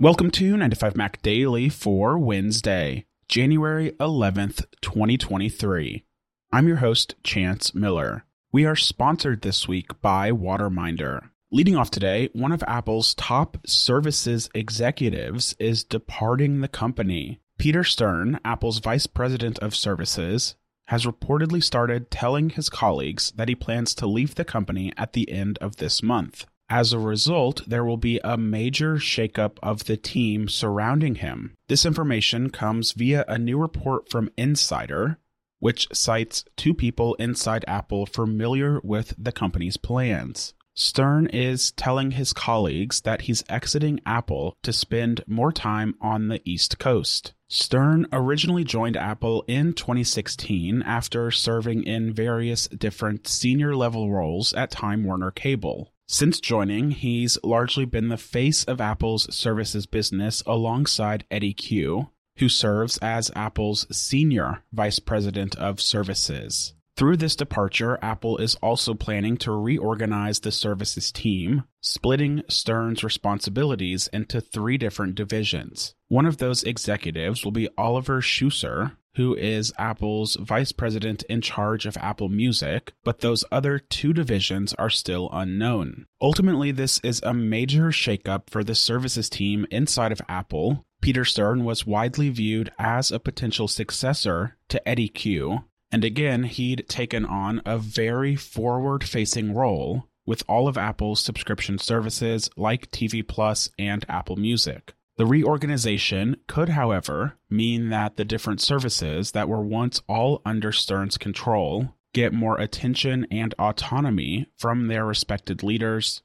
Welcome to 9to5Mac Daily for Wednesday, January 11th, 2023. I'm your host, Chance Miller. We are sponsored this week by Waterminder. Leading off today, one of Apple's top services executives is departing the company. Peter Stern, Apple's vice president of services, has reportedly started telling his colleagues that he plans to leave the company at the end of this month. As a result, there will be a major shakeup of the team surrounding him. This information comes via a new report from Insider, which cites two people inside Apple familiar with the company's plans. Stern is telling his colleagues that he's exiting Apple to spend more time on the East Coast. Stern originally joined Apple in 2016 after serving in various different senior level roles at Time Warner Cable. Since joining, he's largely been the face of Apple's services business alongside Eddie Cue, who serves as Apple's senior vice president of services. Through this departure, Apple is also planning to reorganize the services team, splitting Stern's responsibilities into three different divisions. One of those executives will be Oliver Schusser, who is Apple's vice president in charge of Apple Music, but those other two divisions are still unknown. Ultimately, this is a major shakeup for the services team inside of Apple. Peter Stern was widely viewed as a potential successor to Eddie Cue, and again, he'd taken on a very forward facing role with all of Apple's subscription services like TV Plus and Apple Music. The reorganization could, however, mean that the different services that were once all under Stern's control get more attention and autonomy from their respected leaders,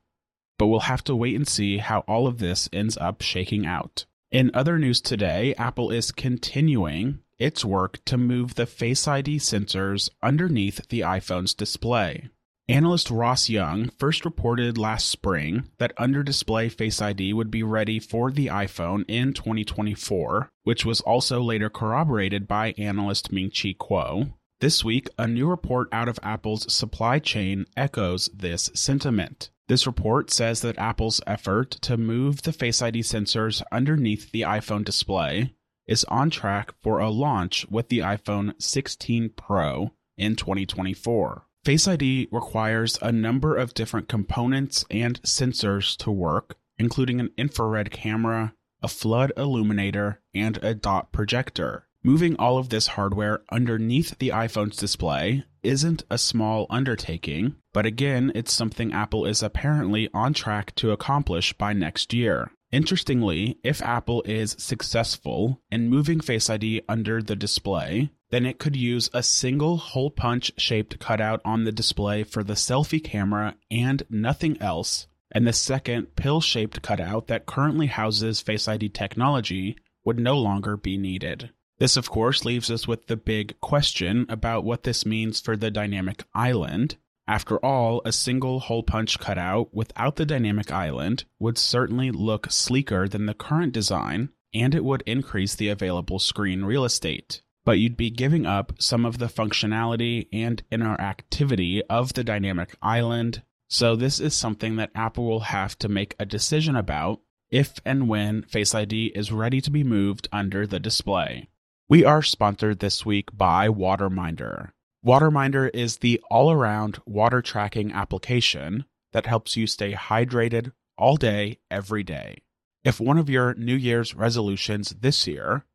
but we'll have to wait and see how all of this ends up shaking out. In other news today, Apple is continuing its work to move the Face ID sensors underneath the iPhone's display. Analyst Ross Young first reported last spring that under display Face ID would be ready for the iPhone in 2024, which was also later corroborated by analyst Ming Chi Kuo. This week, a new report out of Apple's supply chain echoes this sentiment. This report says that Apple's effort to move the Face ID sensors underneath the iPhone display is on track for a launch with the iPhone 16 Pro in 2024. Face ID requires a number of different components and sensors to work, including an infrared camera, a flood illuminator, and a dot projector. Moving all of this hardware underneath the iPhone's display isn't a small undertaking, but again, it's something Apple is apparently on track to accomplish by next year. Interestingly, if Apple is successful in moving Face ID under the display, then it could use a single hole punch shaped cutout on the display for the selfie camera and nothing else, and the second pill shaped cutout that currently houses Face ID technology would no longer be needed. This, of course, leaves us with the big question about what this means for the dynamic island. After all, a single hole punch cutout without the dynamic island would certainly look sleeker than the current design, and it would increase the available screen real estate but you'd be giving up some of the functionality and interactivity of the dynamic island. So, this is something that Apple will have to make a decision about if and when Face ID is ready to be moved under the display. We are sponsored this week by Waterminder. Waterminder is the all around water tracking application that helps you stay hydrated all day, every day. If one of your New Year's resolutions this year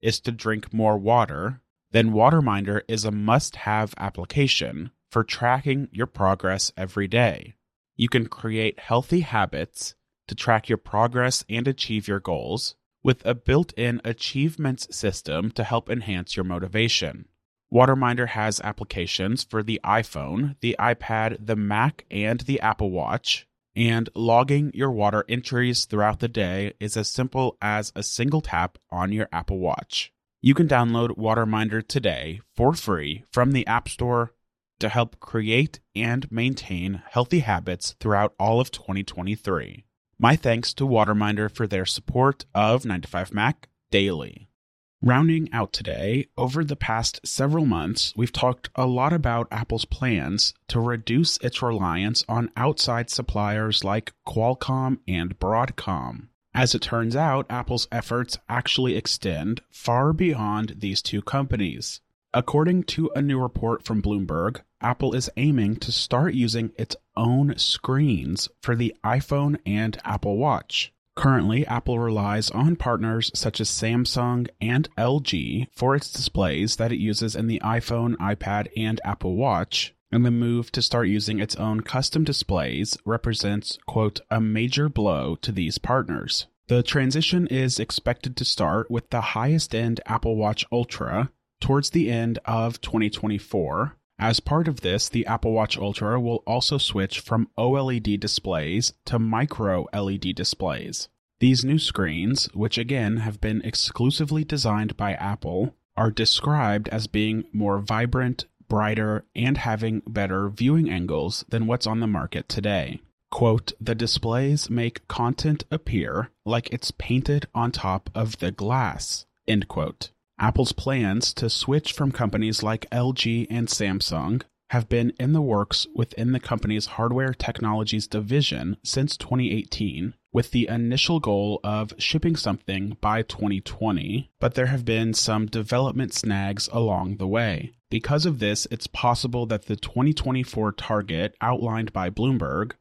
is to drink more water, then Waterminder is a must have application for tracking your progress every day. You can create healthy habits to track your progress and achieve your goals with a built in achievements system to help enhance your motivation. Waterminder has applications for the iPhone, the iPad, the Mac, and the Apple Watch, and logging your water entries throughout the day is as simple as a single tap on your Apple Watch. You can download Waterminder today for free from the App Store to help create and maintain healthy habits throughout all of 2023. My thanks to Waterminder for their support of 9to5Mac Daily. Rounding out today, over the past several months, we've talked a lot about Apple's plans to reduce its reliance on outside suppliers like Qualcomm and Broadcom. As it turns out, Apple's efforts actually extend far beyond these two companies. According to a new report from Bloomberg, Apple is aiming to start using its own screens for the iPhone and Apple Watch. Currently, Apple relies on partners such as Samsung and LG for its displays that it uses in the iPhone, iPad, and Apple Watch, and the move to start using its own custom displays represents, quote, a major blow to these partners. The transition is expected to start with the highest end Apple Watch Ultra towards the end of 2024. As part of this, the Apple Watch Ultra will also switch from OLED displays to micro LED displays. These new screens, which again have been exclusively designed by Apple, are described as being more vibrant, brighter, and having better viewing angles than what's on the market today. Quote, the displays make content appear like it's painted on top of the glass, end quote. Apple's plans to switch from companies like LG and Samsung have been in the works within the company's hardware technologies division since 2018, with the initial goal of shipping something by 2020, but there have been some development snags along the way. Because of this, it's possible that the 2024 target outlined by Bloomberg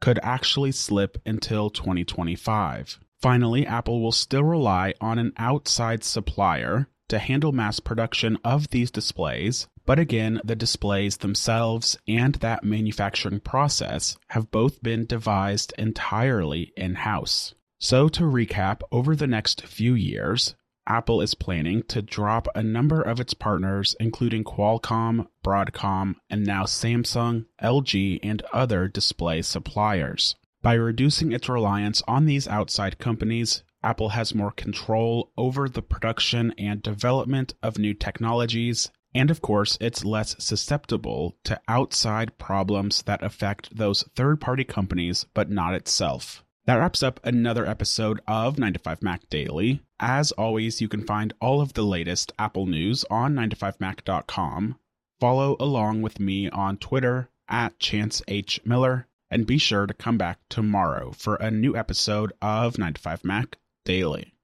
could actually slip until 2025. Finally, Apple will still rely on an outside supplier to handle mass production of these displays, but again, the displays themselves and that manufacturing process have both been devised entirely in house. So, to recap, over the next few years, Apple is planning to drop a number of its partners, including Qualcomm, Broadcom, and now Samsung, LG, and other display suppliers. By reducing its reliance on these outside companies, Apple has more control over the production and development of new technologies, and of course, it's less susceptible to outside problems that affect those third party companies, but not itself. That wraps up another episode of 9 to 5 Mac Daily. As always, you can find all of the latest Apple news on 9to5mac.com. Follow along with me on Twitter at Chance H. Miller, and be sure to come back tomorrow for a new episode of 9 to 5 Mac daily.